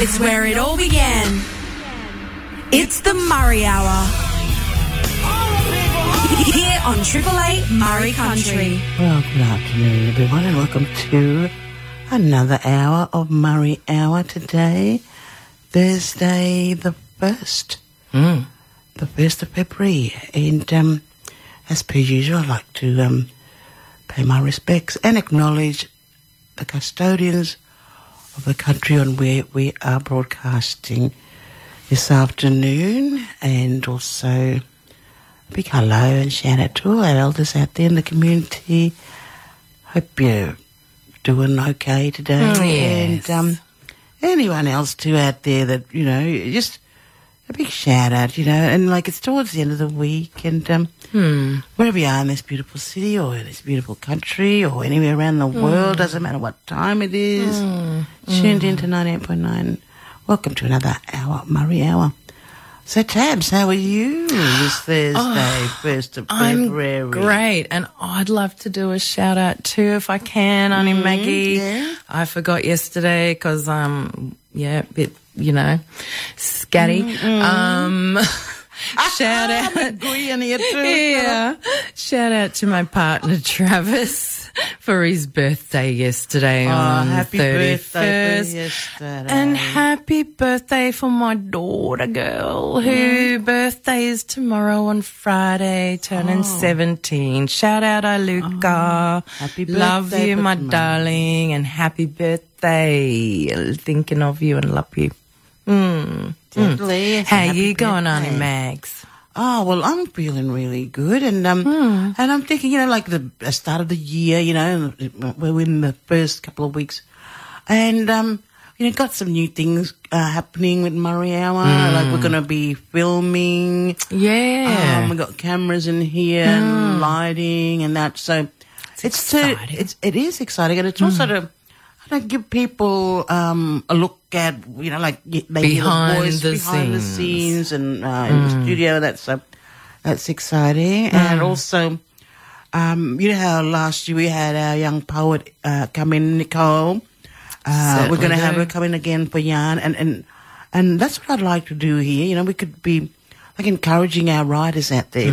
It's where it all began. It's the Murri Hour. Here on Triple A Murri Country. Well, good afternoon, everyone, and welcome to another hour of Murri Hour today, Thursday, the 1st. Mm. The 1st of February. And um, as per usual, I'd like to um, pay my respects and acknowledge the custodians of the country on where we are broadcasting this afternoon, and also a big hello and shout out to all our elders out there in the community. Hope you're doing okay today. Mm, yes. And um, anyone else too out there that, you know, just a big shout out, you know, and like it's towards the end of the week and um, Hmm. wherever you are in this beautiful city or in this beautiful country or anywhere around the world, doesn't matter what time it is, tuned into 98.9. Welcome to another hour, Murri Hour. So, Tabs, how are you this Thursday, 1st of I'm February? great, and I'd love to do a shout out too if I can, Auntie Maggie. yeah. I forgot yesterday because um yeah, a bit you know scatty. Um, shout out. I'm agreeing here too. Yeah. Shout out to my partner Travis for his birthday yesterday Oh, on happy the birthday 31st. for yesterday. And happy birthday for my daughter girl, who birthday is tomorrow on Friday, turning 17. Shout out Iluka. happy birthday. Love you, my Putman. darling, and happy birthday. Thinking of you and love you. Mm. Definitely. It's How happy you going on, birthday. Mags? Oh well, I'm feeling really good, and um, Hmm. and I'm thinking, you know, like the start of the year, you know, we're in the first couple of weeks, and um, you know, got some new things uh, happening with Murri Hour. Like we're gonna be filming. Hmm. Yeah. Um, we got cameras in here and lighting and that. So it's, to exciting. it's it is exciting, and it's also to. Don't give people um, a look at you know like Behind the voice the behind the scenes. scenes and uh, in the studio. That's so that's exciting, and also um, you know how last year we had our young poet uh, come in, Nicole. Uh, we're going to have her come in again for yarn, and and and that's what I'd like to do here. You know, we could be like encouraging our writers out there,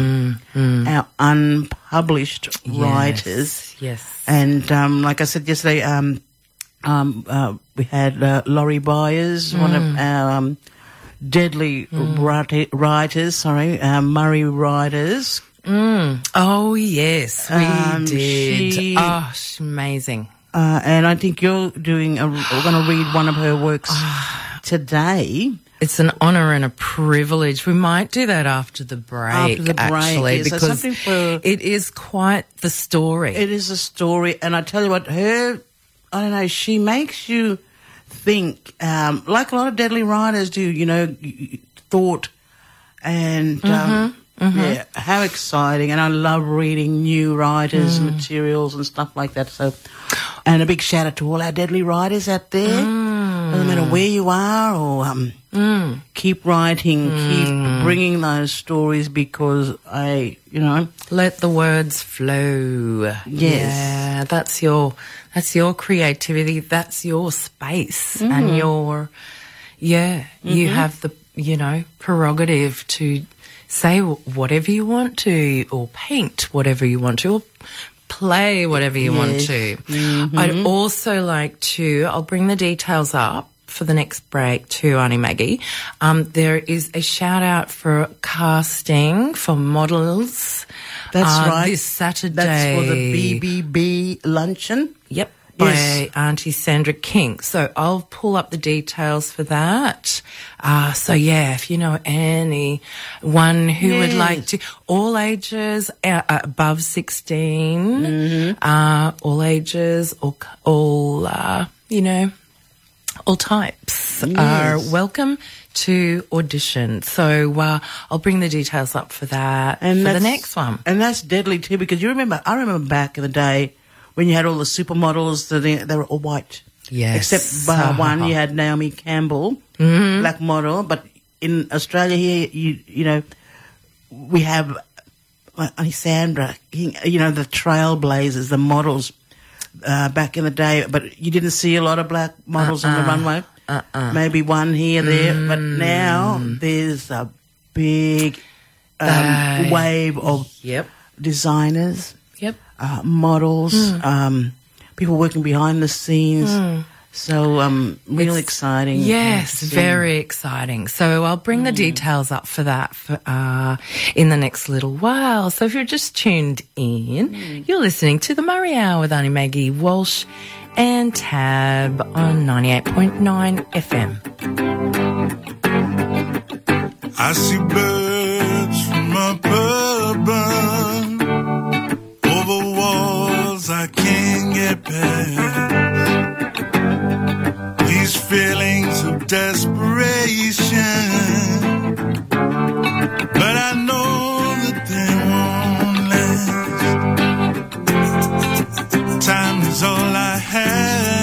our unpublished writers. Yes. And um, like I said yesterday, um, um, uh, we had uh, Laurie Byers, one of our um, deadly write- writers, sorry, uh, Murri writers. Oh yes, we Um, did. she- Oh, she's amazing. Uh, and I think you're doing, a, we're going to read one of her works today. It's an honour and a privilege. We might do that after the break, After the break, actually, yes. Because it is quite the story. It is a story, and I tell you what, her, I don't know, she makes you think, um, like a lot of deadly writers do, you know, thought, and um, yeah, how exciting! And I love reading new writers' materials and stuff like that. So, and a big shout out to all our deadly writers out there. Doesn't matter where you are, or um, keep writing, keep bringing those stories because I, you know, Let the words flow. Yeah, that's your that's your creativity. That's your space, Mm. and your yeah. You Mm-hmm. have the you know prerogative to say whatever you want to, or paint whatever you want to, or play whatever you want to. Mm-hmm. I'd also like to. I'll bring the details up. For the next break, to Auntie Maggie, um, there is a shout out for casting for models. That's uh, right. This Saturday. That's for the BBB luncheon. Yep. By Yes. Auntie Sandra King. So I'll pull up the details for that. Uh, so yeah, if you know anyone who would like to, all ages uh, uh, above 16, Mm-hmm. uh, all ages, all, all, uh, you know, all types are welcome to audition. So uh, I'll bring the details up for that and for the next one. And that's deadly too because you remember, I remember back in the day when you had all the supermodels that they, were all white. Yes. Except uh, one, you had Naomi Campbell, mm-hmm. black model. But in Australia here, you you know, we have Sandra. you know, the trailblazers, the models uh, back in the day. But you didn't see a lot of black models uh-uh. on the uh-uh. runway. Uh-uh. Maybe one here, there. Mm. But now there's a big um, uh, wave of yep. designers uh, models, mm. um, people working behind the scenes. Mm. So um, really it's, exciting. Yes, very exciting. So I'll bring mm. the hmm. details up for that for, uh, in the next little while. So if you're just tuned in, mm. you're listening to the Murri Hour with Auntie Maggie Walsh and Tab on 98.9 FM. I see birds from up above. These feelings of desperation. But I know that they won't last. Time is all I have.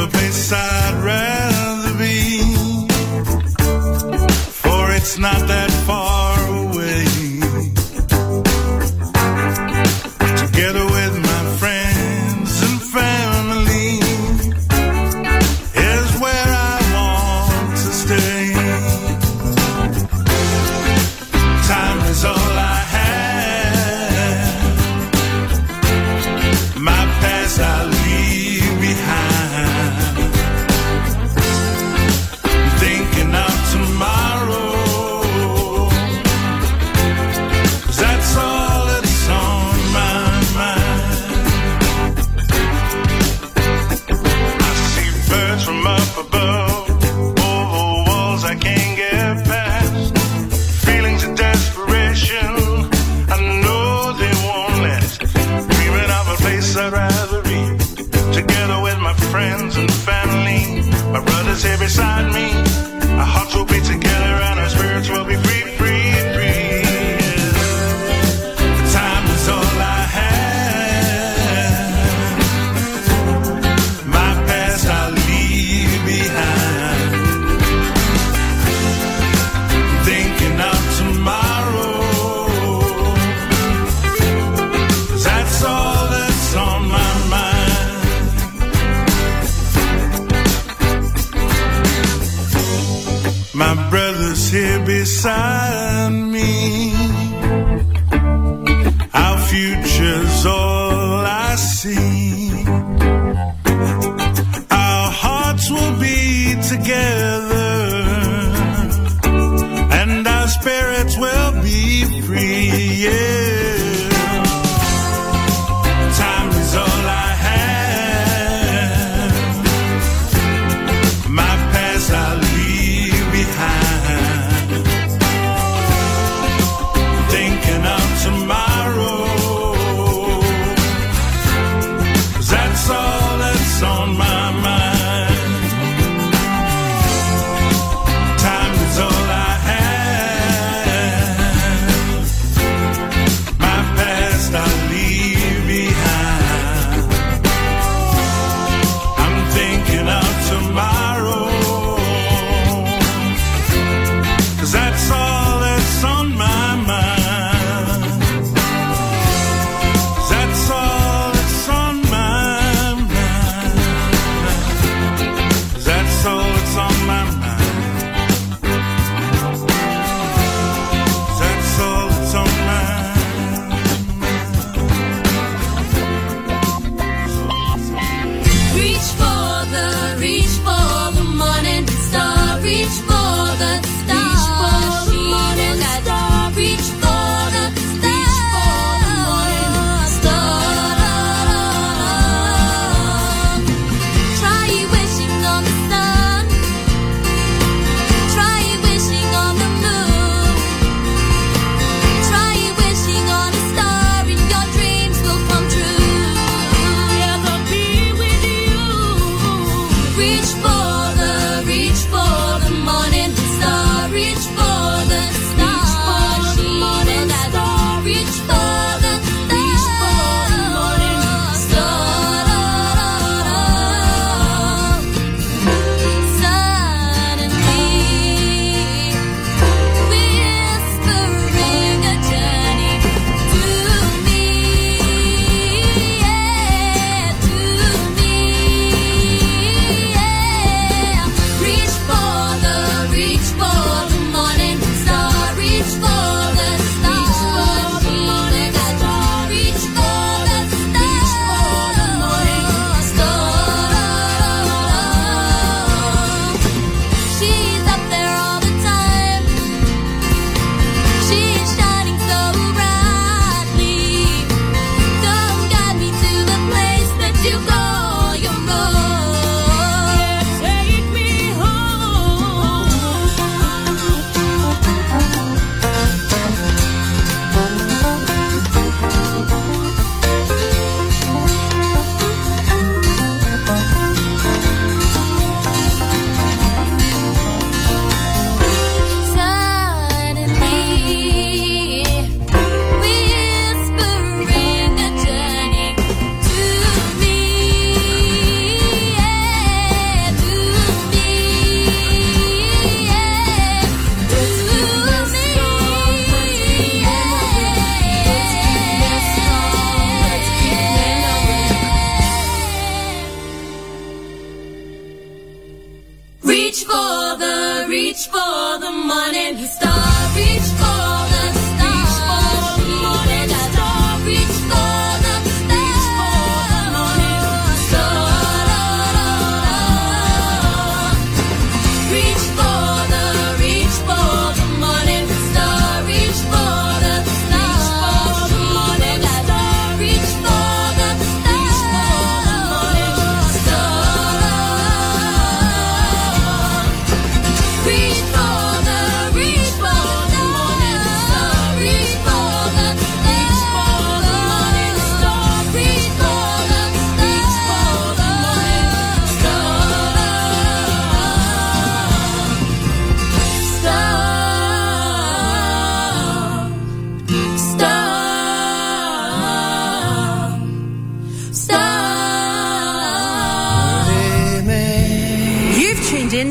a place I'd rather be. For it's not that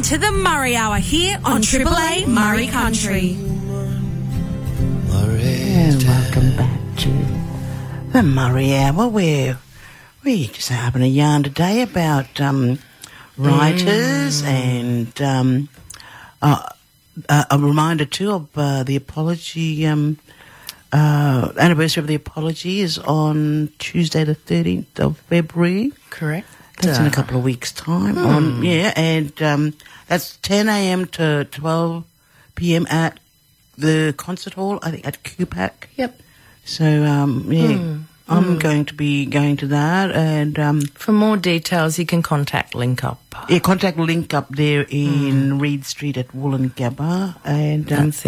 to the Murri Hour here on Triple A Murri Country. And welcome back to the Murri Hour, where we're just having a yarn today about um, writers and um, uh, uh, a reminder too of uh, the apology. Um, uh, anniversary of the apology is on Tuesday, the thirteenth of February. Correct. That's in a couple of weeks' time. On yeah, and um, that's ten a.m. to twelve p.m. at the concert hall. I think at QPAC. Yep. So um, yeah, I'm going to be going to that, and um, For more details, you can contact Link Up. yeah, contact link up there in Reed Street at Woolloongabba, and um, That's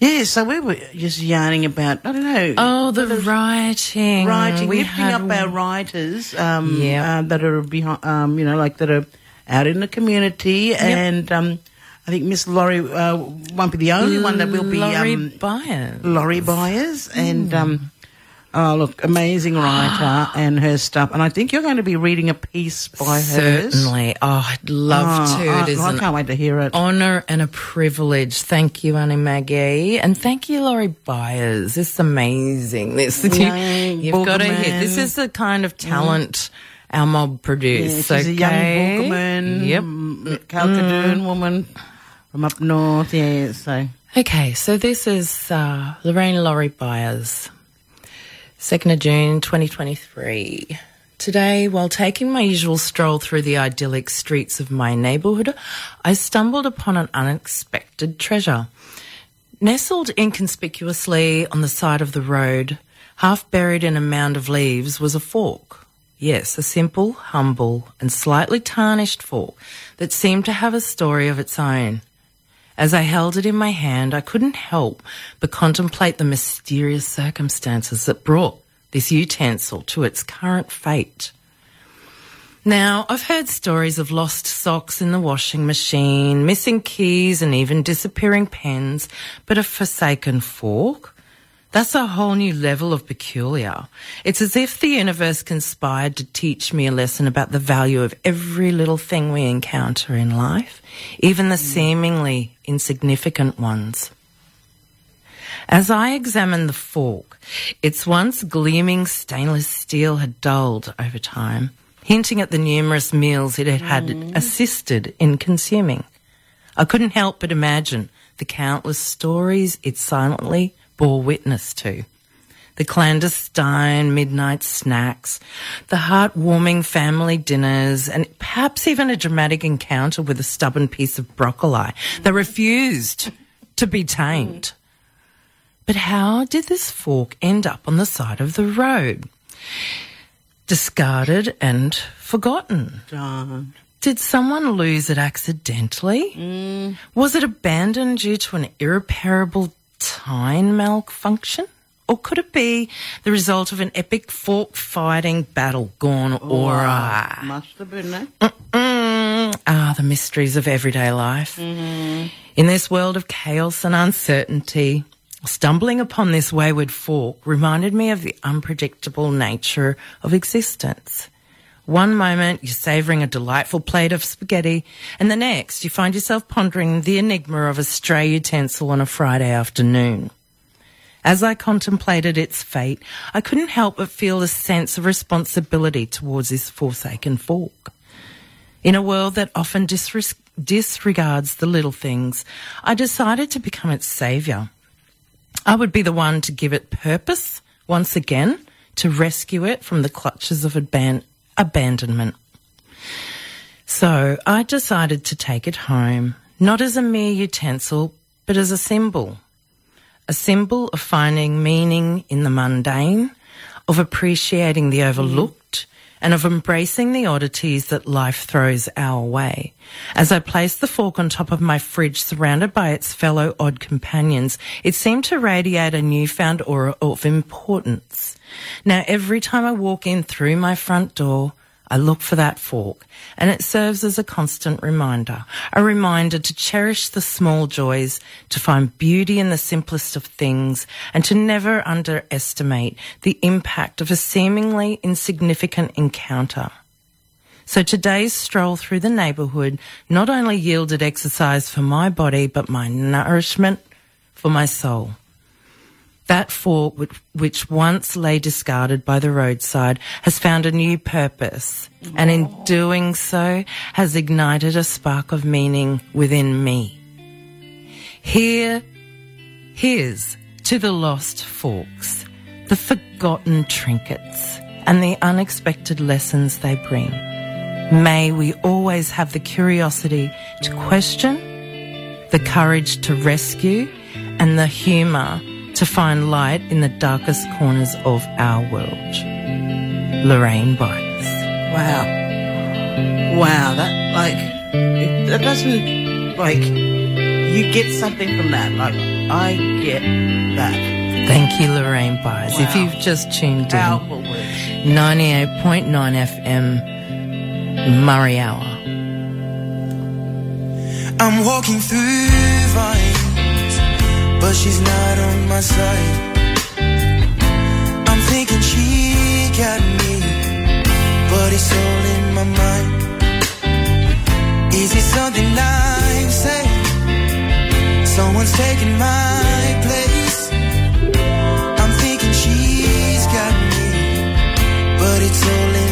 yeah. So we were just yarning about I don't know. Oh, the writing. writing, We lifting up our writers um, Yeah. uh, that are behind, um, you know, like that are out in the community. And um, I think Miss Laurie uh, won't be the only one that will be Laurie um, Byers. Laurie Byers. And Hmm. um, oh, look, amazing writer and her stuff. And I think you're going to be reading a piece by her. Certainly. Oh, I'd love Oh, to. I, it is I can't wait to hear it. honour and a privilege. Thank you, Annie Maggie. And thank you, Laurie Byers. This is amazing. This Young You've got to hear. This is the kind of talent our mob Yeah, produce. she's a young Boogerman, Yep. mm, Kalkadoon woman from up north. Yeah, so. Okay, so this is uh, Lorraine Laurie Byers, 2nd of June 2023. Today, while taking my usual stroll through the idyllic streets of my neighbourhood, I stumbled upon an unexpected treasure. Nestled inconspicuously on the side of the road, half buried in a mound of leaves, was a fork. Yes, a simple, humble, and slightly tarnished fork that seemed to have a story of its own. As I held it in my hand, I couldn't help but contemplate the mysterious circumstances that brought this utensil to its current fate. Now, I've heard stories of lost socks in the washing machine, missing keys, and even disappearing pens, but a forsaken fork? That's a whole new level of peculiar. It's as if the universe conspired to teach me a lesson about the value of every little thing we encounter in life, even the mm. seemingly insignificant ones. As I examined the fork, its once gleaming stainless steel had dulled over time, hinting at the numerous meals it had, had mm. assisted in consuming. I couldn't help but imagine the countless stories it silently bore witness to. The clandestine midnight snacks, the heartwarming family dinners, and perhaps even a dramatic encounter with a stubborn piece of broccoli that refused to be tamed. But how did this fork end up on the side of the road? Discarded and forgotten. Darn. Did someone lose it accidentally? Mm. Was it abandoned due to an irreparable time malfunction? Or could it be the result of an epic fork fighting battle gone awry? Must have been, eh? Mm, ah, the mysteries of everyday life. In this world of chaos and uncertainty, stumbling upon this wayward fork reminded me of the unpredictable nature of existence. One moment you're savouring a delightful plate of spaghetti, and the next you find yourself pondering the enigma of a stray utensil on a Friday afternoon. As I contemplated its fate, I couldn't help but feel a sense of responsibility towards this forsaken fork. In a world that often disres- disregards the little things, I decided to become its savior. I would be the one to give it purpose once again, to rescue it from the clutches of aban- abandonment. So I decided to take it home, not as a mere utensil, but as a symbol. A symbol of finding meaning in the mundane, of appreciating the overlooked, and of embracing the oddities that life throws our way. As I placed the fork on top of my fridge, surrounded by its fellow odd companions, it seemed to radiate a newfound aura of importance. Now, every time I walk in through my front door, I look for that fork, and it serves as a constant reminder, a reminder to cherish the small joys, to find beauty in the simplest of things, and to never underestimate the impact of a seemingly insignificant encounter. So today's stroll through the neighbourhood not only yielded exercise for my body, but my nourishment for my soul. That fork, which, once lay discarded by the roadside, has found a new purpose, and in doing so, has ignited a spark of meaning within me. Here, here's to the lost forks, the forgotten trinkets, and the unexpected lessons they bring. May we always have the curiosity to question, the courage to rescue, and the humour to find light in the darkest corners of our world. Lorraine Byers. Wow. Wow, that like that doesn't like you get something from that. Like I get that. Thank you, Lorraine Byers. If you've just tuned in, Powerful words. 98.9 FM, Murri Hour. I'm walking through vines, but she's not on my side. I'm thinking she got me, but it's all in my mind. Is it something I've said? Someone's taking my place. I'm thinking she's got me, but it's all in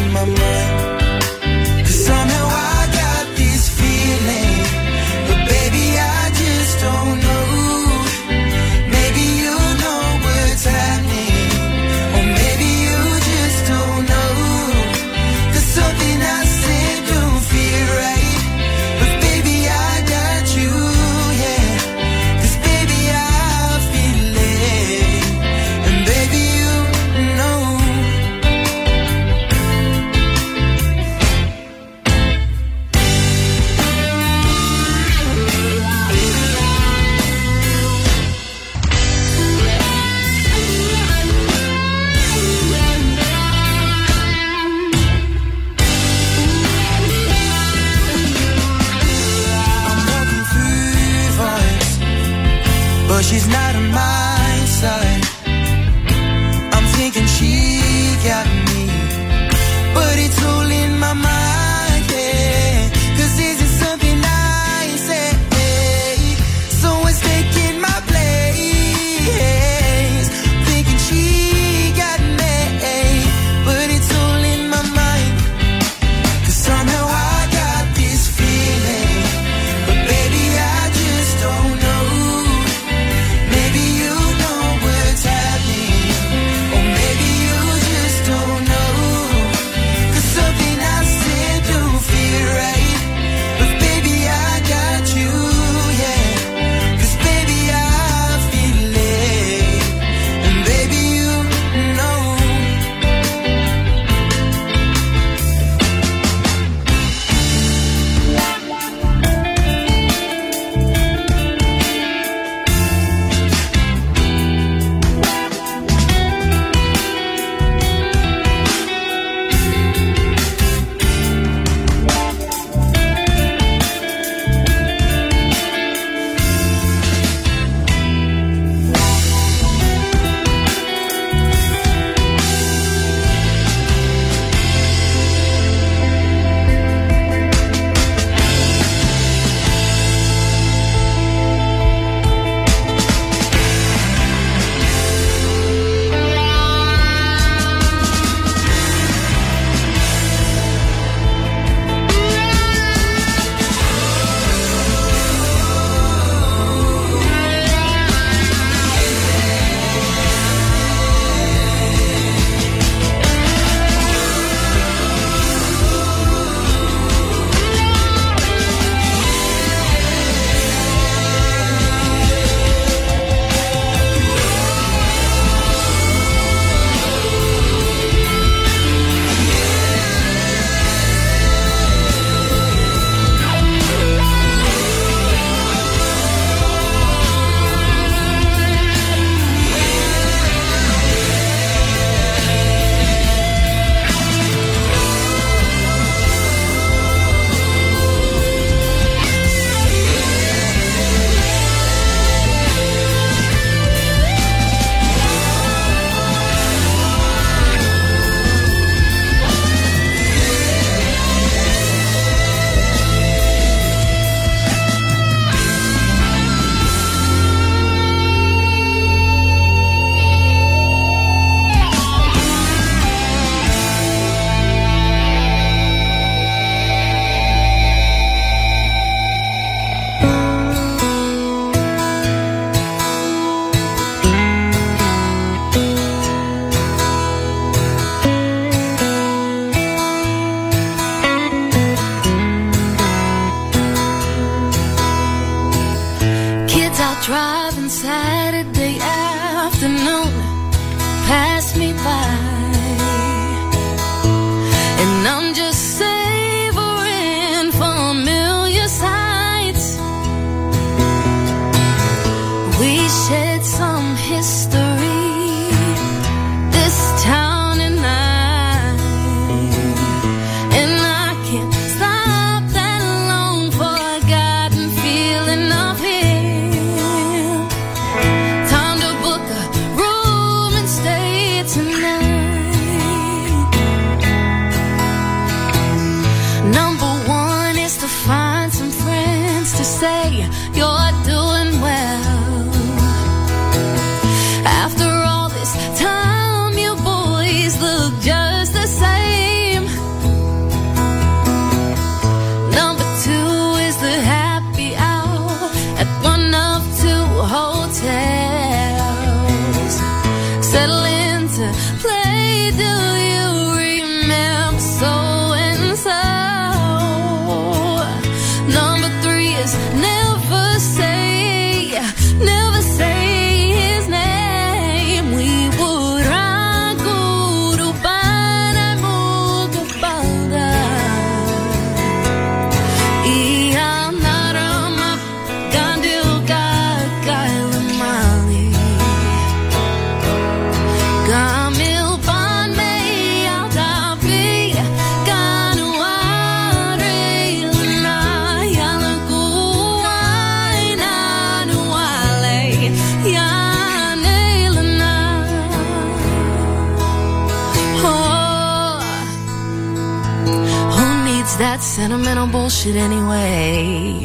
sentimental bullshit anyway.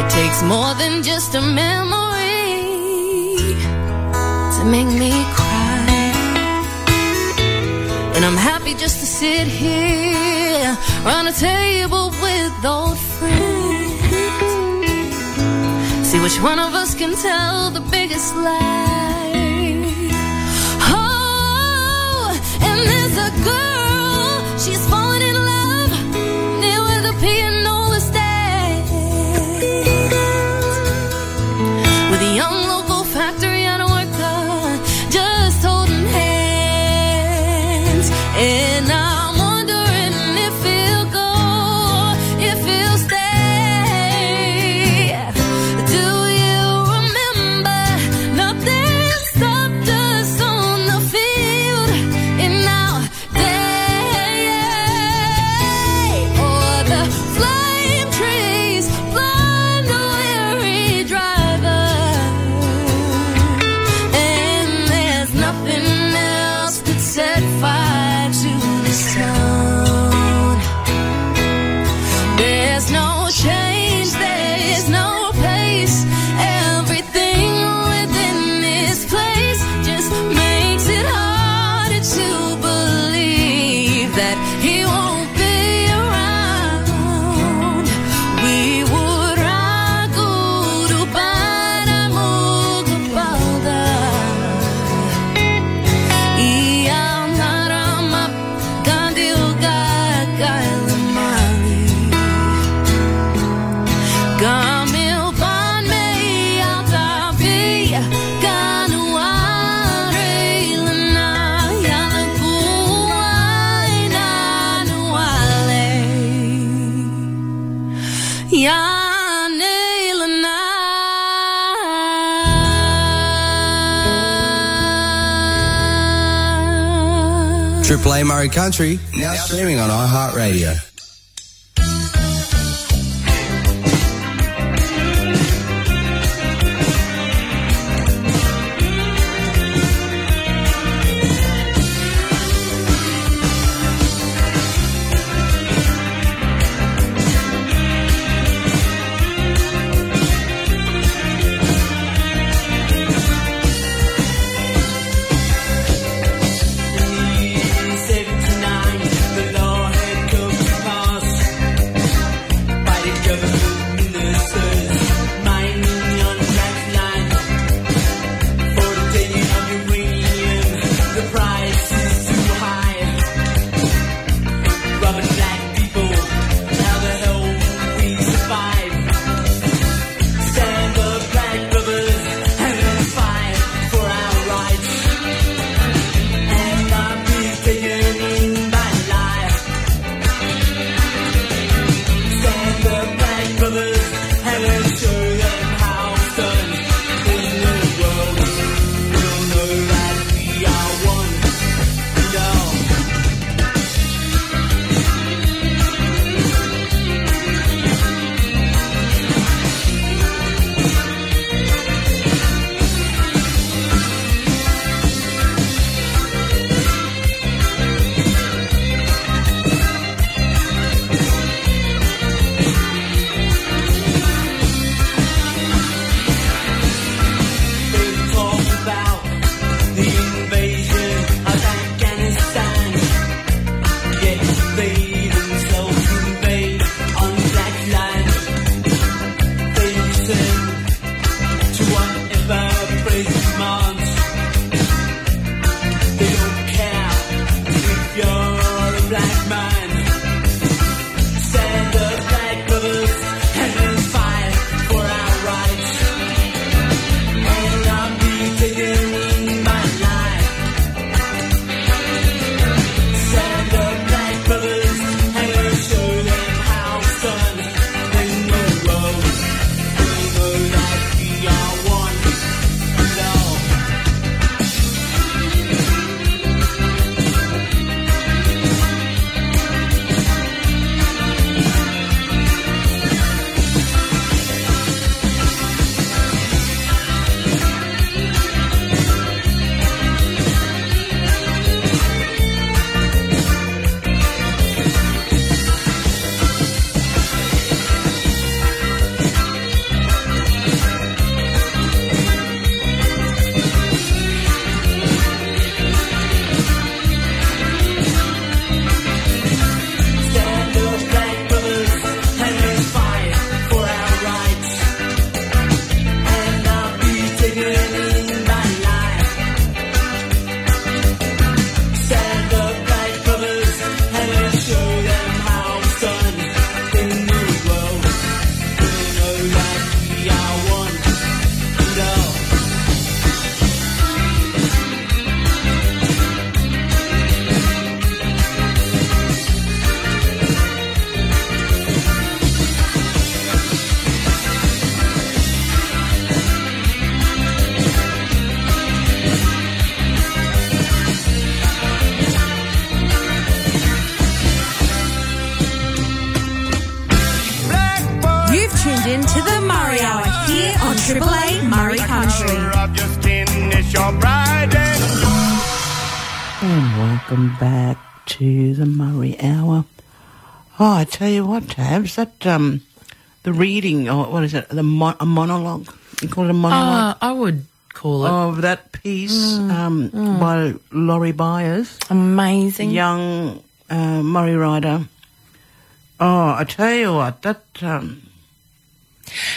It takes more than just a memory to make me cry. And I'm happy just to sit here on a table with old friends. See which one of us can tell the biggest lie. Oh, and there's a girl she's. Play Murri Country, now streaming on iHeartRadio. together. Tell you what, Tabs, that um, the reading, or what is it, the mo- a monologue? You call it a monologue Uh, I would call it of that piece um, by Laurie Byers, amazing. young uh, Murri writer. Oh, I tell you what, that um,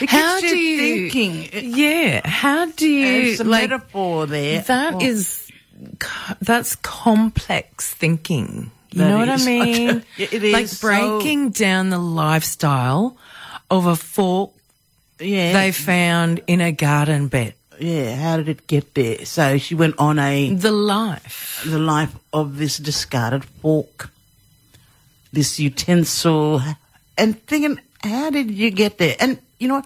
How do you thinking? Yeah, how do you It's a like metaphor there. That Oh. is, that's complex thinking. You know what I mean? It like is so- breaking down the lifestyle of a fork yeah, they found in a garden bed. yeah. How did it get there? So she went on a The life. the life of this discarded fork, this utensil, and thinking, how did you get there? And you know?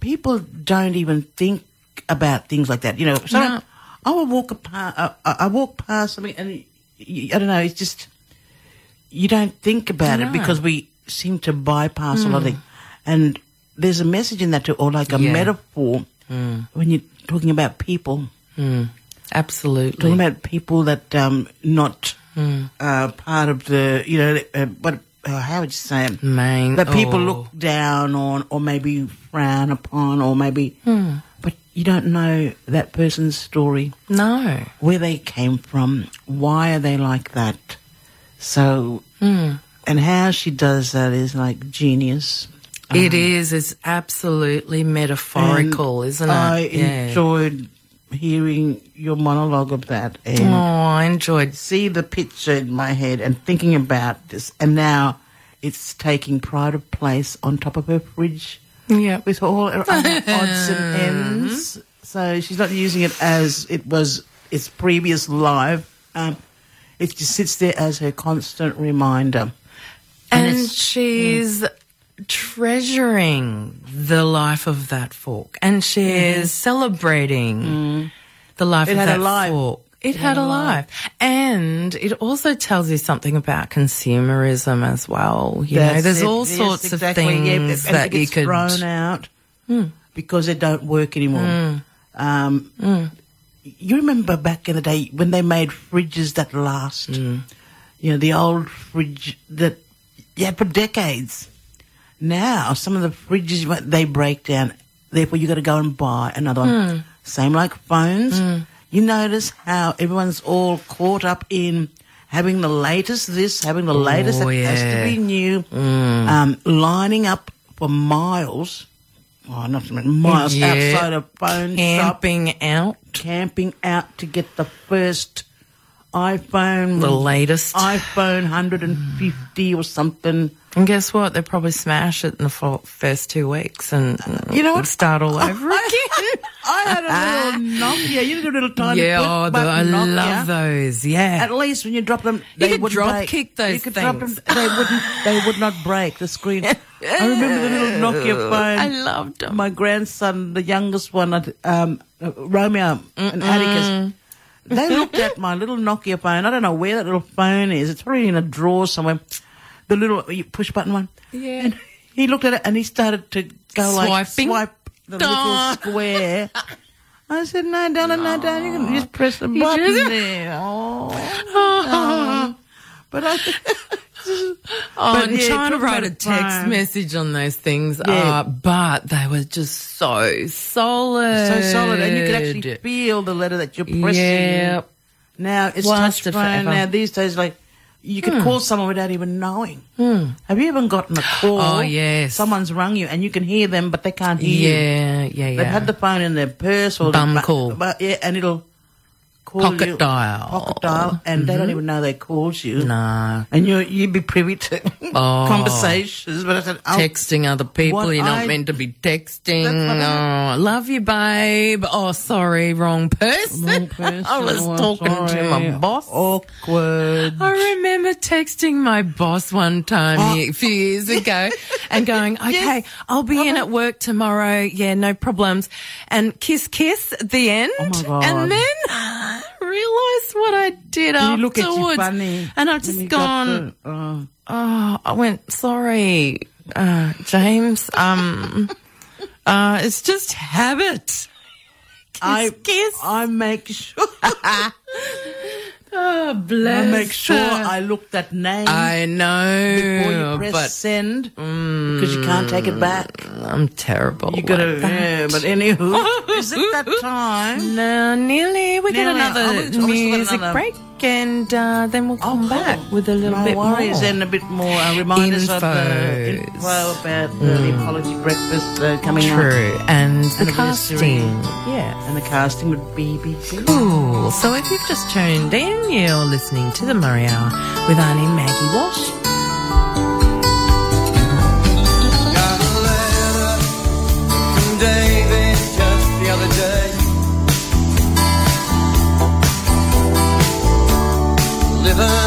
People don't even think about things like that. You know, so No. I will walk past, I, I walk past something, and I don't know. It's just you don't think about it because we seem to bypass a lot of things. And there's a message in that too, or like a Yeah. metaphor when you're talking about people Absolutely. talking about people that um not uh, part of the you know uh, what uh, how would you say it Main. that people oh. look down on or maybe frown upon or maybe but you don't know that person's story No. where they came from why are they like that so and how she does that is like genius It is. It's absolutely metaphorical, isn't it? I Yeah. enjoyed hearing your monologue of that and Oh, I enjoyed. see the picture in my head and thinking about this, and now it's taking pride of place on top of her fridge Yeah. with all her other odds and ends. So she's not using it as it was its previous life. Um, it just sits there as her constant reminder. And, it's- she's treasuring the life of that fork, and she's celebrating the life Mm-hmm. It of had a that life. fork. It, had, a life. and it also tells you something about consumerism as well. You know, there's it. all Yes, sorts exactly. of Yeah, things and that it you could. thrown out because they don't work anymore. Um, You remember back in the day when they made fridges that last? Mm. You know, the old fridge that yeah, for decades. Now, some of the fridges they break down. Therefore, you got to go and buy another one. Hmm. Same like phones. Hmm. You notice how everyone's all caught up in having the latest this, having the latest Oh, that has to be new, hmm. um, lining up for miles. Oh, not miles Yeah. outside a phone shop out camping out to get the first iPhone, the latest. iPhone 150 or something. And guess what? They probably smash it in the first two weeks and You know what? start all over again. I had a little Nokia. You know, the little tiny yeah, oh, the, I Nokia. love those. Yeah. At least when you drop them, they could wouldn't drop break. kick those you could drop them, things. they wouldn't. They would not break the screen. I remember the little Nokia phone. I loved them. my grandson, the youngest one, um, uh, Romeo and Atticus, they looked at my little Nokia phone. I don't know where that little phone is. It's probably in a drawer somewhere. The little push button one. Yeah. And he looked at it and he started to go like Swiping? swipe the Aw. little square. I said, no, darling, no, darling, you can just press the button just- there. Oh. But I, Oh, But yeah, trying to write a text phone. message on those things, Yeah. uh, but they were just so solid. so solid, and you could actually feel the letter that you're pressing. Yep. Now it's Last touch phone. Now these days, like you could hmm. call someone without even knowing. Hmm. Have you even gotten a call? Oh, yes. Someone's rung you, and you can hear them, but they can't hear you. Yeah, yeah, yeah. They've had the phone in their purse or Bum the, call. but yeah, and it'll Pocket you, dial. pocket dial, and they don't mm-hmm. even know they called you. Nah. and you you'd be privy to Oh. conversations. But I said, oh, texting other people. You're not I- meant to be texting. Oh, I- I love you, babe. Oh, sorry, wrong person. wrong person. I was Oh, talking sorry. to my boss. Awkward. I remember texting my boss one time Oh. a few years ago and going, okay, I'll be in uh-huh. at work tomorrow. Yeah, no problems. And kiss, kiss at the end. Oh. And then realised what I did you look at you funny and I've just gone. The, oh. oh. I went sorry, uh, James. Um, uh, it's just habit. Kiss, I kiss. I make sure. Oh, bless. I'll make sure I look that name. I know. Before you press but, send, mm, because you can't take it back. Mm, I'm terrible. You gotta, like yeah, but anywho, is it that time? No, nearly. We nearly. Oh, got another music another. break and uh, then we'll come oh, cool. back with a little no bit worries. more. and a bit more uh, reminders Infos. of the info about mm. the apology breakfast uh, coming True. up. True, and, and, the casting. Yeah, and the casting would be Cool. So if you've just tuned in, you're listening to the Murri Hour with Arnie Maggie Walsh. river.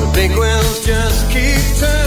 The big wheels just keep turning.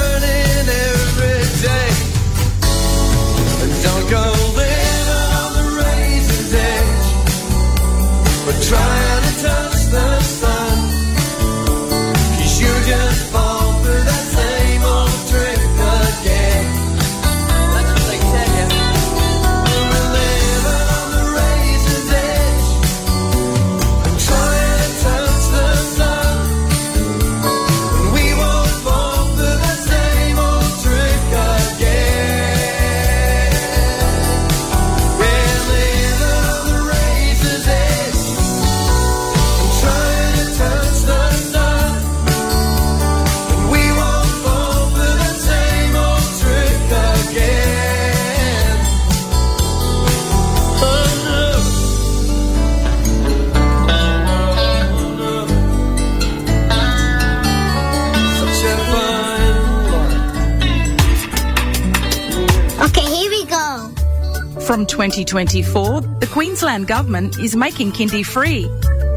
From 2024, the Queensland Government is making kindy free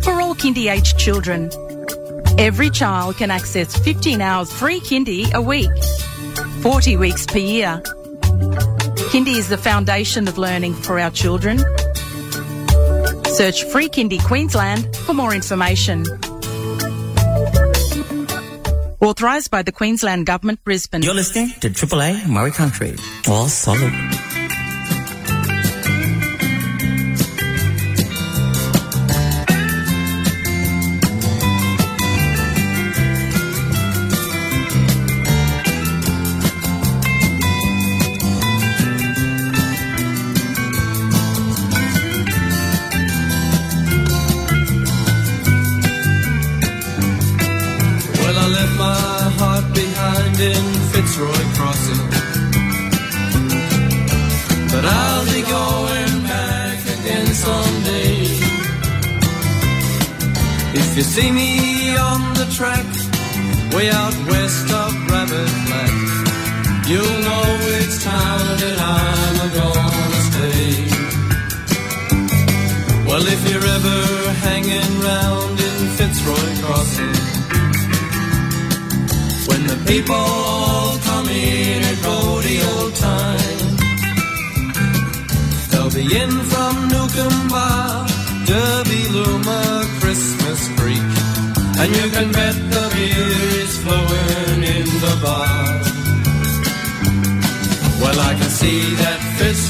for all kindy aged children. Every child can access 15 hours free kindy a week, 40 weeks per year. Kindy is the foundation of learning for our children. Search Free Kindy Queensland for more information. Authorised by the Queensland Government, Brisbane. You're listening to Triple A Murri Country. All solid.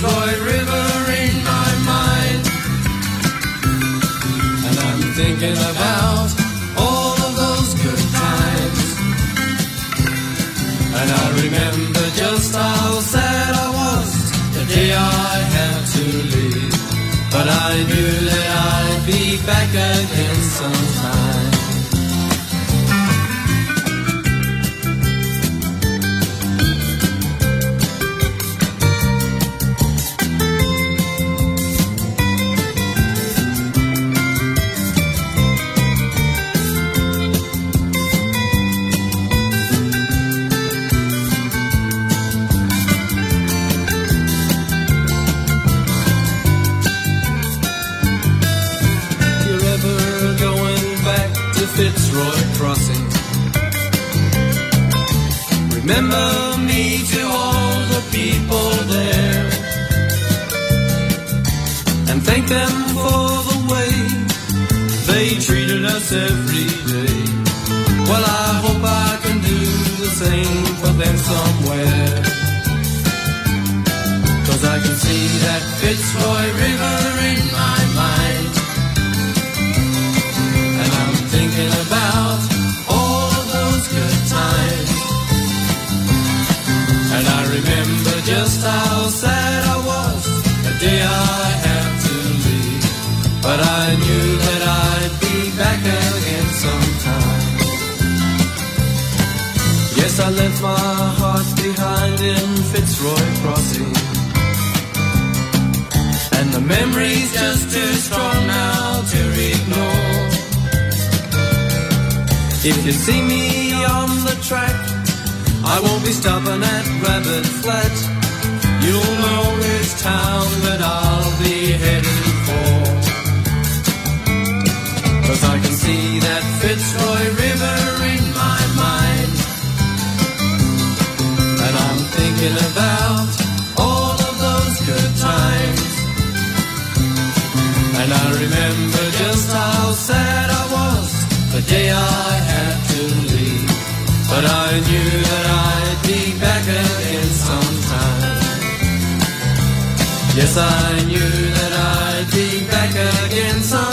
That River in my mind. And I'm thinking about all of those good times. And I remember just how sad I was the day I had to leave. But I knew that I'd be back again sometime. Remember just how sad I was the day I had to leave. But I knew that I'd be back again sometime. Yes, I knew that I'd be back again sometime.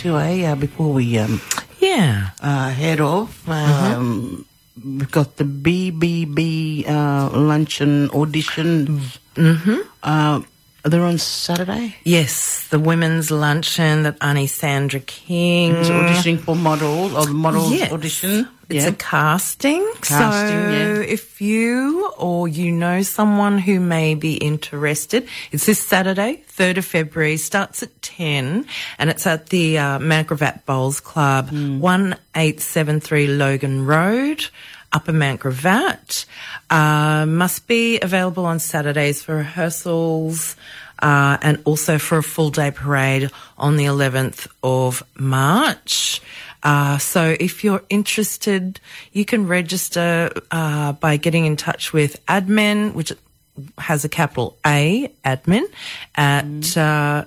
Too, eh? Uh, before we um, Yeah. uh, head off, um, we've got the BBB uh, luncheon auditions. Mm-hmm. Uh, they're on Saturday. Yes, the women's luncheon that Annie Sandra King is auditioning for models or the models Yes. audition. It's yeah. a casting. Casting, so yeah. if you or you know someone who may be interested, it's this Saturday, 3rd of February, starts at 10 and it's at the uh, Mount Gravatt Bowls Club, Hmm. 1873 Logan Road. Upper Mount Gravatt uh, must be available on Saturdays for rehearsals uh, and also for a full day parade on the 11th of March. Uh, so if you're interested, you can register uh, by getting in touch with admin, which has a capital A, admin, at uh,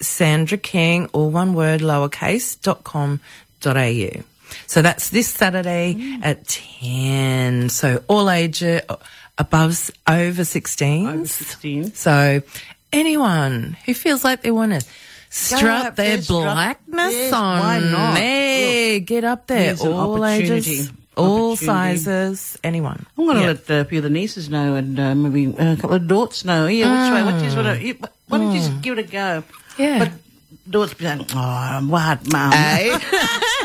Sandra King, all one word, lowercase, dot com dot au. So that's this Saturday at 10. So all age uh, above, over 16. Over 16. So anyone who feels like they want to strut their there, blackness Yes, on why not? there, get up there. All ages, all sizes, anyone. I'm going to Yeah. let a few of the nieces know and uh, maybe uh, a couple of daughters know. Yeah, which way? What is what? you- Why don't you just give it a go? Yeah. But daughters be saying, "Oh, what, mum?"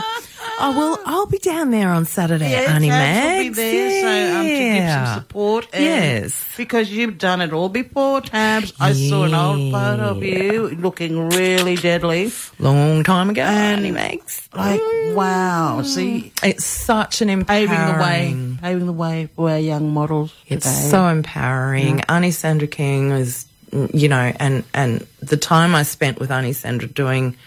Oh well, ah. I'll be down there on Saturday, Yes, Annie Tabs will be there, so um, to give Yeah. some support. Yes. because you've done it all before, Tabs. I saw an old photo of you looking really deadly. Long time ago, Annie Mags. Like, wow. Mm. See, It's such an paving empowering. the way, paving the way for our young models. It's today. so empowering. Mm. Annie Sandra King was, you know, and and the time I spent with Annie Sandra doing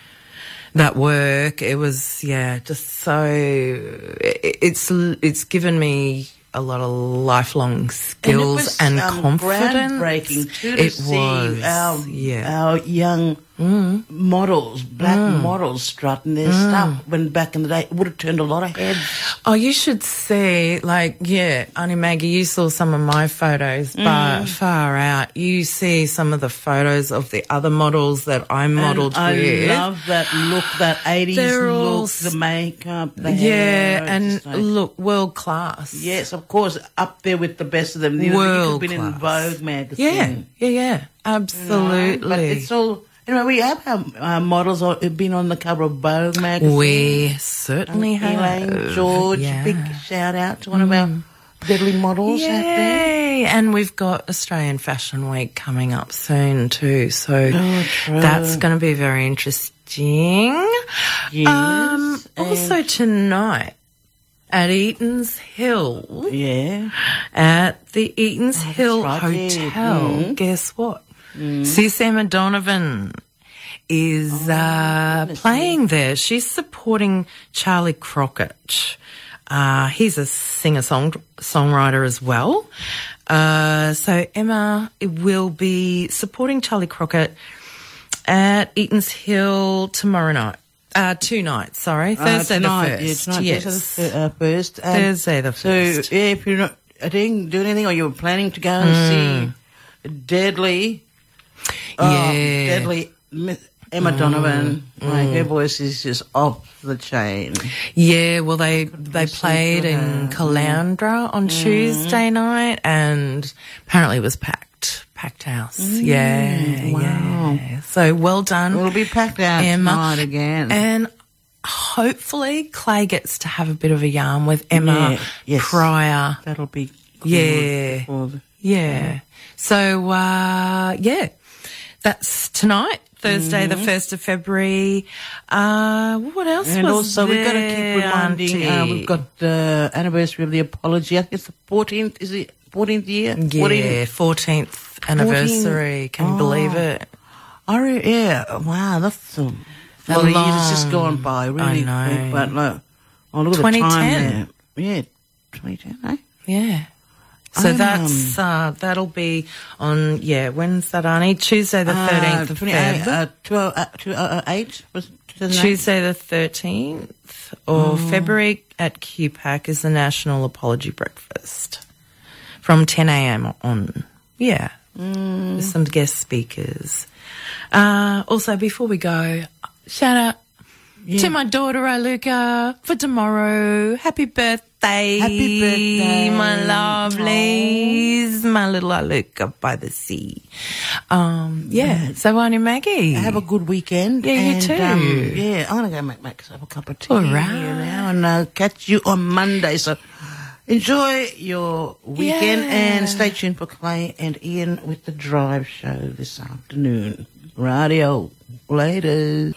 that work, it was yeah, just so. it- It's it's given me a lot of lifelong skills was, and, um, confidence. groundbreaking too to it was our yeah. Our young models, black models strutting their stuff. When back in the day, it would have turned a lot of heads. Oh, you should see, like, yeah, Auntie Maggie, you saw some of my photos, Mm. but far out, you see some of the photos of the other models that I modelled I with. love that look, that eighties They're all look, the makeup, the yeah, hair. and like- look, world class. yes, of course, up there with the best of them. You know, World have been in. Vogue magazine. Yeah, yeah, yeah, know, absolutely. But it's all. Anyway, we have our uh, models been on the cover of Vogue magazine. we certainly have. Elaine George, yeah. big shout out to one of our deadly models out there. Yay! And we've got Australian Fashion Week coming up soon too, so Oh, that's going to be very interesting. Yes, um, also tonight at Eaton's Hill, Yeah. at the Eaton's Hill right, yeah. Hotel, Mm. guess what? Sis Emma Donovan is Oh, uh, playing there. She's supporting Charley Crockett. Uh, he's a singer song songwriter as well. Uh, so Emma will be supporting Charley Crockett at Eaton's Hill tomorrow night. Uh, two nights, sorry. Thursday uh, tonight, the first. Yeah, tonight, yes. Thursday the uh, first. Thursday the first. So, yeah, if you're not I didn't do anything or you're planning to go and see Deadly, Oh, yeah. Deadly Emma Donovan, mm, like her mm. voice is just off the chain. Yeah, well, they they played in Caloundra on mm. Tuesday night, and apparently it was packed, packed house. yeah, wow. yeah. So well done, It'll be packed out Emma. tonight again. and hopefully Clay gets to have a bit of a yarn with Emma Yeah, yes. prior. That'll be good Yeah. Yeah. So uh, yeah, that's tonight. Thursday, the first of February. Uh, what else Mm-hmm. And was also, we've got to keep reminding. Uh, we've got the anniversary of the apology. I think it's the fourteenth. Is it fourteenth year? Yeah, 14th anniversary. Can you believe Oh. it? I re- yeah. Wow, that's a, A well, years just gone by really I know. quick. But look, oh look at the 2010. time there. Yeah, twenty ten. Eh? Yeah. So Um, that's uh, that'll be on yeah. When's that, Arnie? Tuesday the thirteenth of Uh, 28, Feb. uh, 12, uh, uh, uh, eight was two to the Tuesday the 13th or February at QPAC is the National Apology Breakfast from 10 a.m. on. Yeah. With some guest speakers. Uh, also, before we go, shout out to my daughter, Aluka, for tomorrow. Happy birthday. Happy birthday. My lovelies. My little Aluka by the sea. Um, yeah. So, Auntie Maggie. Have a good weekend. Yeah, you too. Um, yeah, I'm gonna go make myself a cup of tea All right. now, and uh, catch you on Monday. So enjoy your weekend Yeah. and stay tuned for Clay and Ian with the Drive Show this afternoon. Radio later.